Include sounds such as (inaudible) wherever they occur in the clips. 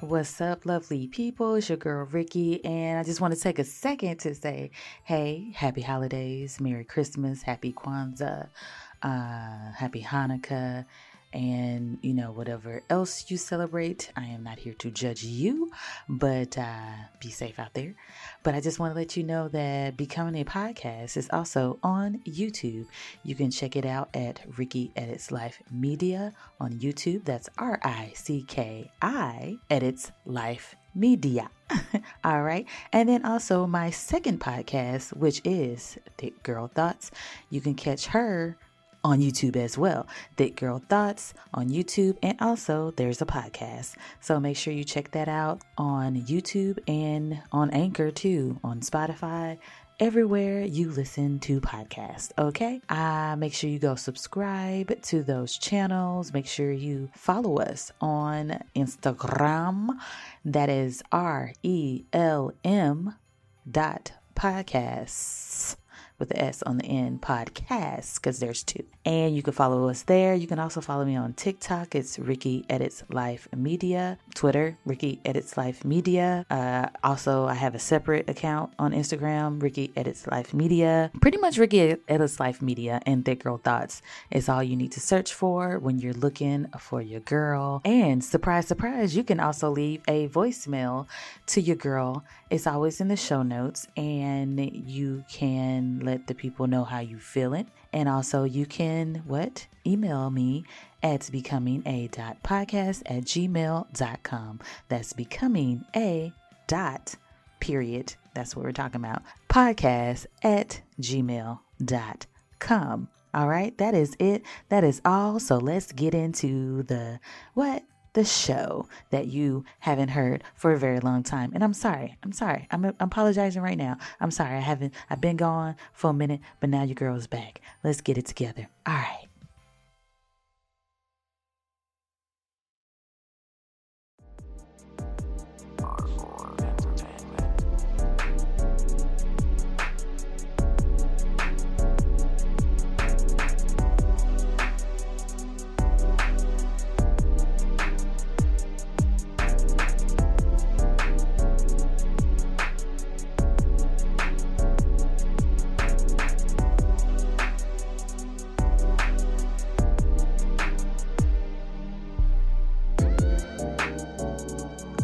What's up, lovely people? It's your girl Ricki, and I just want to take a second to say, hey, happy holidays, Merry Christmas, Happy Kwanzaa, uh, Happy Hanukkah, and you know, whatever else you celebrate. I am not here to judge you, but uh, be safe out there. But I just want to let you know that Becoming a Podcast is also on YouTube. You can check it out at Ricki Edits Life Media on YouTube. That's R I C K I Edits Life Media. (laughs) All right. And then also my second podcast, which is Thick Girl Thoughts. You can catch her on YouTube as well. Thick Girl Thoughts on YouTube, and also there's a podcast. So make sure you check that out on YouTube and on Anchor too, on Spotify. Everywhere you listen to podcasts, okay? Uh, make sure you go subscribe to those channels. Make sure you follow us on Instagram. That is R E L M dot podcasts with the S on the end, podcast, because there's two. And you can follow us there. You can also follow me on TikTok. It's Ricki Edits Life Media. Twitter, Ricki Edits Life Media. Uh, also, I have a separate account on Instagram, Ricki Edits Life Media. Pretty much Ricki Edits Life Media and Thick Girl Thoughts is all you need to search for when you're looking for your girl. And surprise, surprise, you can also leave a voicemail to your girl. It's always in the show notes, and you can let the people know how you feeling. And also you can what? Email me at becoming a dot podcast at gmail.com. That's becoming a dot period. That's what we're talking about. Podcast at gmail.com. All right, that is it. That is all. So let's get into the what? The show that you haven't heard for a very long time. And I'm sorry. I'm sorry. I'm, I'm apologizing right now. I'm sorry. I haven't, I've been gone for a minute, but now your girl is back. Let's get it together. All right.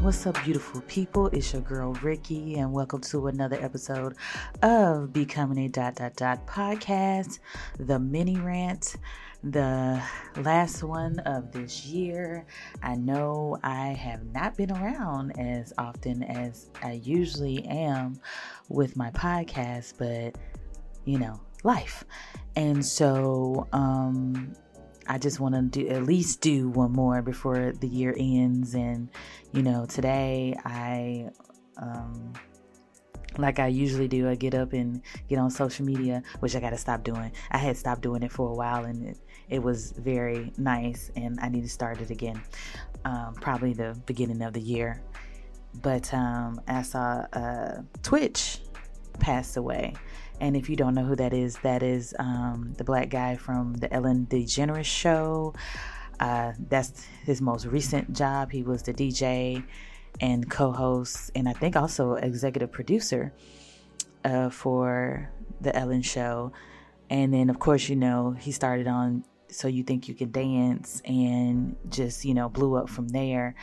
What's up, beautiful people? It's your girl Ricki, and welcome to another episode of Becoming a Dot Dot Dot podcast, the mini rant, the last one of this year. I know I have not been around as often as I usually am with my podcast, but you know, life. And so, um, I just want to do at least do one more before the year ends. And you know, today I, um, like I usually do, I get up and get on social media, which I got to stop doing. I had stopped doing it for a while, and it, it was very nice, and I need to start it again. Um, probably the beginning of the year. But um, I saw uh, Twitch passed away. And if you don't know who that is, that is um, the black guy from the Ellen DeGeneres show. Uh, that's his most recent job. He was the DJ and co host, and I think also executive producer uh, for the Ellen show. And then, of course, you know, he started on So You Think You Can Dance and just, you know, blew up from there.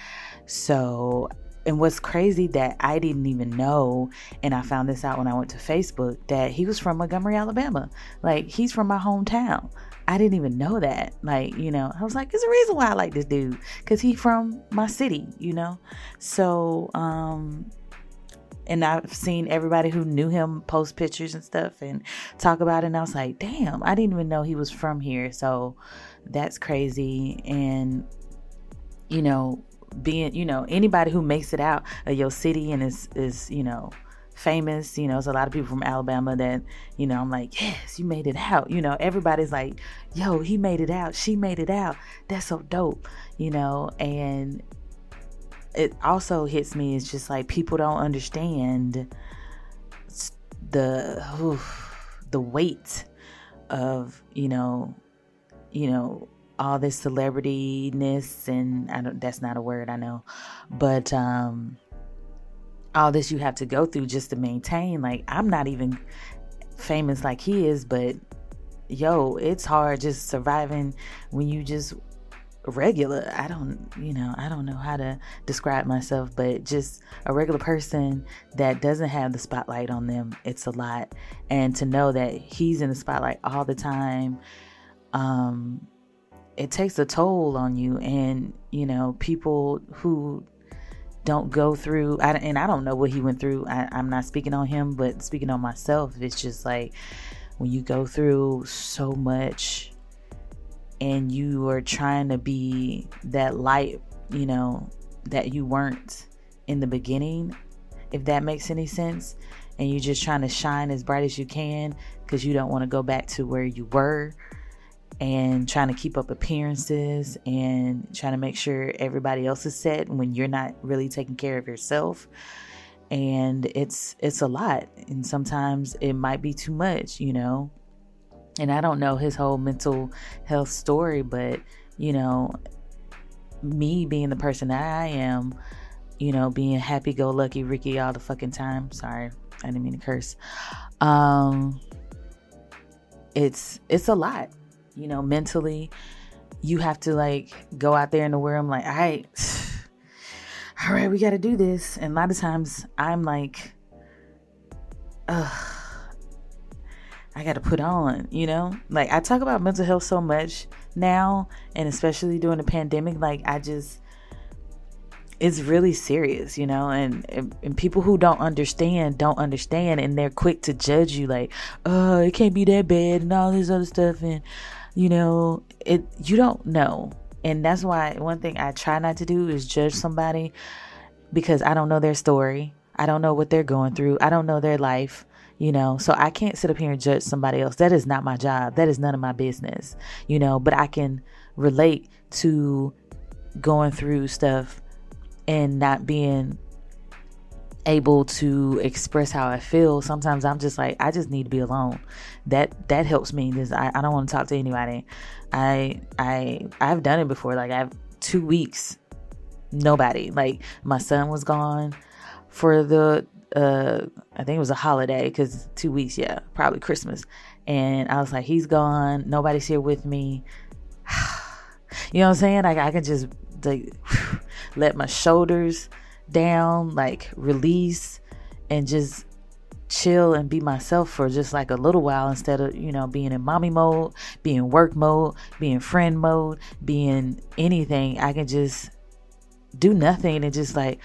So and what's crazy that I didn't even know, and I found this out when I went to Facebook, that he was from Montgomery, Alabama. Like, he's from my hometown. I didn't even know that. Like, you know, I was like, there's a reason why I like this dude. Because he's from my city, you know? So, um, and I've seen everybody who knew him post pictures and stuff and talk about it. And I was like, damn, I didn't even know he was from here. So that's crazy. And, you know, being, you know, anybody who makes it out of your city and is is, you know, famous, you know, there's a lot of people from Alabama that, you know, I'm like, yes, you made it out. You know, everybody's like, yo, he made it out. She made it out. That's so dope, you know, and it also hits me. It's just like people don't understand the oof, the weight of you know, you know, all this celebrityness and I don't that's not a word I know. But um all this you have to go through just to maintain like I'm not even famous like he is but yo it's hard just surviving when you just regular. I don't you know i don't know how to describe myself but just a regular person that doesn't have the spotlight on them it's a lot. And to know that he's in the spotlight all the time um it takes a toll on you and you know people who don't go through I, and i don't know what he went through. I, i'm not speaking on him but speaking on myself it's just like when you go through so much and you are trying to be that light, you know, that you weren't in the beginning, if that makes any sense, and you're just trying to shine as bright as you can because you don't want to go back to where you were and trying to keep up appearances and trying to make sure everybody else is set when you're not really taking care of yourself and it's it's a lot and sometimes it might be too much you know and I don't know his whole mental health story, but you know, me being the person that I am, you know, being happy go lucky Ricki all the fucking time. Sorry, I didn't mean to curse. Um it's it's a lot, you know, mentally. You have to like go out there in the world. I'm like, all right, (sighs) all right, we gotta do this. And a lot of times I'm like, ugh I got to put on, you know? Like I talk about mental health so much now and especially during the pandemic like I just it's really serious, you know, and, and, and people who don't understand don't understand, and they're quick to judge you, like, oh, it can't be that bad, and all this other stuff, and you know, it you don't know, and that's why one thing I try not to do is judge somebody because I don't know their story, I don't know what they're going through, I don't know their life, you know. So i can't sit up here and judge somebody else. That is not my job. That is none of my business you know. But i can relate to going through stuff and not being able to express how i feel sometimes i'm just like i just need to be alone that that helps me this I, I don't want to talk to anybody i i i've done it before like i've two weeks nobody like my son was gone for the uh I think it was a holiday because two weeks, yeah, probably Christmas. And I was like, he's gone. Nobody's here with me. (sighs) you know what I'm saying? Like I can just like (sighs) let my shoulders down, like release, and just chill and be myself for just like a little while instead of you know being in mommy mode, being work mode, being friend mode, being anything. I can just do nothing and just like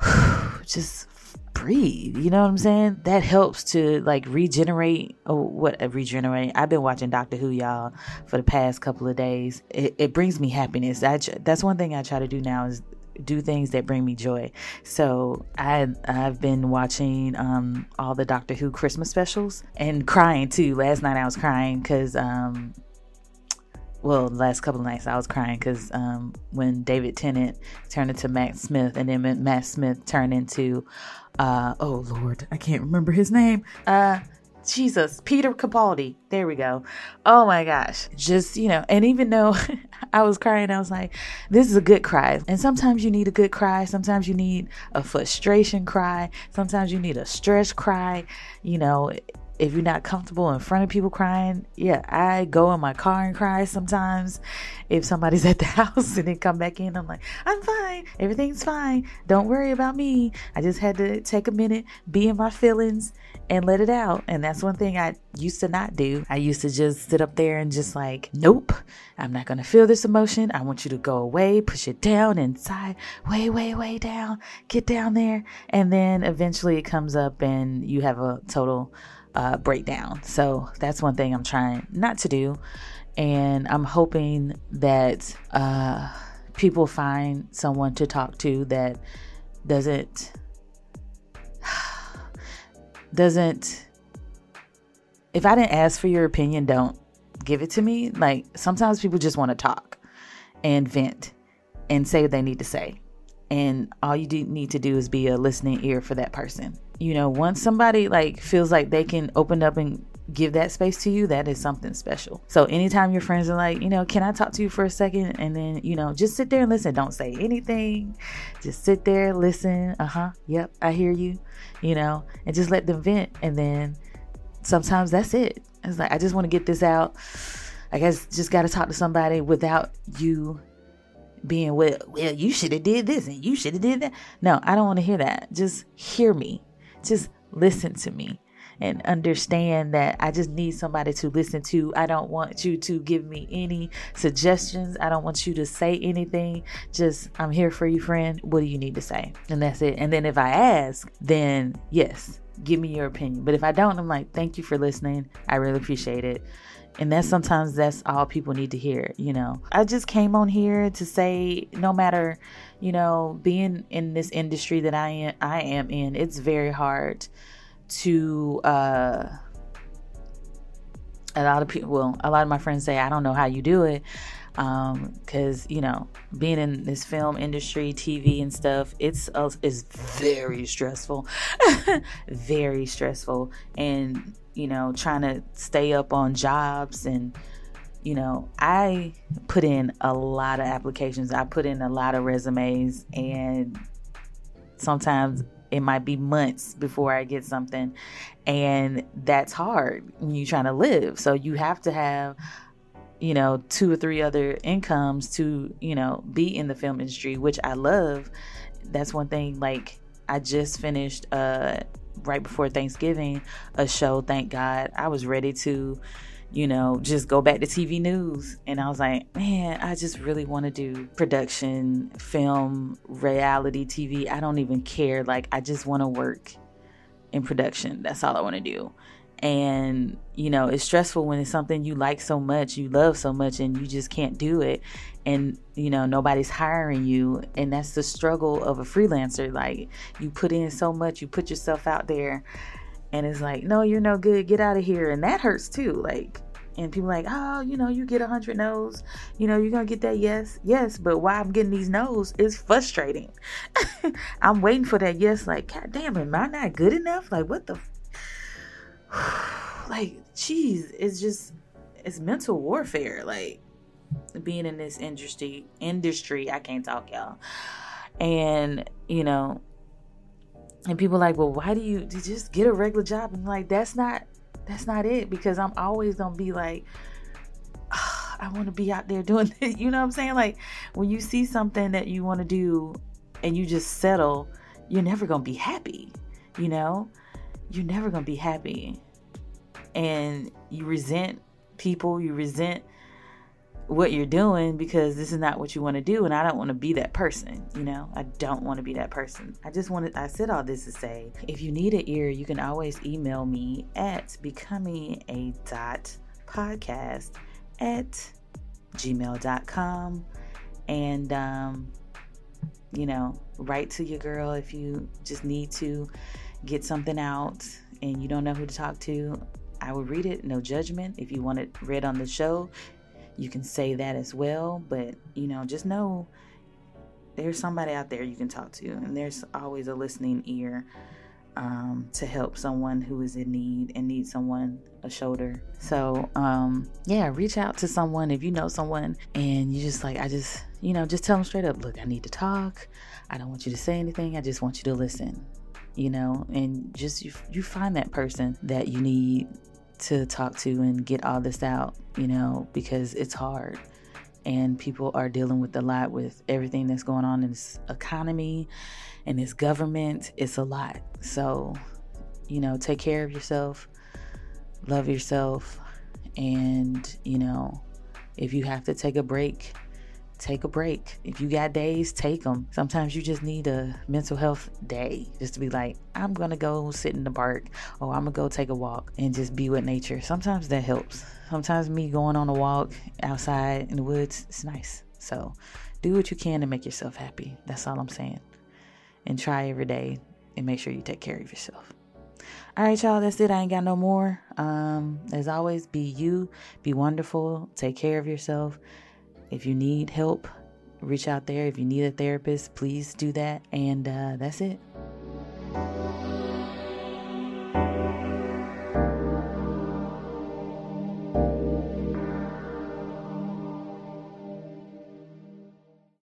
(sighs) just breathe. You know what I'm saying? That helps to like regenerate. Oh, what uh, regenerate? I've been watching Doctor Who, y'all, for the past couple of days. It, it brings me happiness. I, that's one thing I try to do now is do things that bring me joy. So I I've been watching um, all the Doctor Who Christmas specials and crying too. Last night I was crying because um, well, last couple of nights I was crying because um, when David Tennant turned into Matt Smith, and then Matt Smith turned into uh oh lord i can't remember his name uh jesus peter capaldi. There we go. Oh my gosh. Just you know and even though (laughs) i was crying i was like this is a good cry. And sometimes you need a good cry. Sometimes you need a frustration cry. Sometimes you need a stress cry. You know if you're not comfortable in front of people crying, yeah, I go in my car and cry sometimes. If somebody's at the (laughs) house and they come back in, I'm like, I'm fine. Everything's fine. Don't worry about me. I just had to take a minute, be in my feelings, and let it out. And that's one thing I used to not do. I used to just sit up there and just like, nope, I'm not going to feel this emotion. I want you to go away, push it down inside, way, way, way down, get down there. And then eventually it comes up and you have a total uh, breakdown. So that's one thing I'm trying not to do. And I'm hoping that uh, people find someone to talk to that doesn't (sighs) doesn't if I didn't ask for your opinion, don't give it to me. Like sometimes people just want to talk and vent and say what they need to say. And all you do need to do is be a listening ear for that person you know, once somebody like feels like they can open up and give that space to you, that is something special. So anytime your friends are like, you know, can I talk to you for a second? And then, you know, just sit there and listen. Don't say anything. Just sit there, listen. Uh huh. Yep, I hear you. You know, and just let them vent. And then sometimes that's it. It's like, I just want to get this out. I guess just got to talk to somebody without you being well well you should have did this and you should have did that no i don't want to hear that just hear me just listen to me and understand that I just need somebody to listen to. I don't want you to give me any suggestions. I don't want you to say anything. Just, I'm here for you, friend. What do you need to say? And that's it. And then if I ask, then yes, give me your opinion. But if I don't, I'm like, thank you for listening. I really appreciate it. And that's sometimes that's all people need to hear, you know. I just came on here to say no matter, you know, being in this industry that I am I am in, it's very hard to uh a lot of people well a lot of my friends say i don't know how you do it um because you know being in this film industry tv and stuff it's uh, is very stressful (laughs) very stressful and you know trying to stay up on jobs and you know i put in a lot of applications i put in a lot of resumes and sometimes it might be months before I get something. And that's hard when you're trying to live. So you have to have, you know, two or three other incomes to, you know, be in the film industry, which I love. That's one thing, like, I just finished, uh, right before Thanksgiving, a show, thank God. I was ready to you know, just go back to TV news. And I was like, man, I just really want to do production, film, reality TV. I don't even care. Like, I just want to work in production. That's all I want to do. And, you know, it's stressful when it's something you like so much, you love so much, and you just can't do it. And, you know, nobody's hiring you. And that's the struggle of a freelancer. Like, you put in so much, you put yourself out there and it's like, no, you're no good, get out of here. And that hurts too. Like, and people like, oh, you know, you get a hundred no's, you know, you're gonna get that yes, yes. But why I'm getting these no's is frustrating. (laughs) I'm waiting for that yes. Like, god damn, am I not good enough? Like, what the, (sighs) like, geez, it's just, it's mental warfare. Like, being in this industry, industry, I can't talk, y'all. And you know, and people like, well, why do you, do you just get a regular job? And I'm like, that's not that's not it because I'm always gonna be like, oh, (sighs) I want to be out there (laughs) doing this. You know what I'm saying? Like when you see something that you want to do and you just settle, you're never gonna be happy. You know, you're never gonna be happy, and you resent people. You resent what you're doing because this is not what you want to do and I don't want to be that person, you know? I don't want to be that person. I just wanted I said all this to say if you need an ear, you can always email me at becoming a dot podcast at gmail.com and um you know, write to your girl if you just need to get something out and you don't know who to talk to. I will read it, no judgment. If you want it read on the show, you can say that as well. But, you know, just know there's somebody out there you can talk to, and there's always a listening ear um, to help someone who is in need and needs someone a shoulder. So, um, yeah, reach out to someone if you know someone and you just like, I just, you know, just tell them straight up, look, I need to talk. I don't want you to say anything. I just want you to listen, you know, and just you, you find that person that you need to talk to and get all this out, you know, because it's hard. And people are dealing with a lot with everything that's going on in this economy and this government. It's a lot. So, you know, take care of yourself, love yourself, and, you know, if you have to take a break, take a break. If you got days, take them. Sometimes you just need a mental health day just to be like, I'm going to go sit in the park or I'm going to go take a walk and just be with nature. Sometimes that helps. Sometimes me going on a walk outside in the woods, it's nice. So do what you can to make yourself happy. That's all I'm saying. And try every day and make sure you take care of yourself. All right, y'all, that's it. I ain't got no more. Um, as always, be you, be wonderful, take care of yourself if you need help, reach out there. If you need a therapist, please do that. And uh, that's it.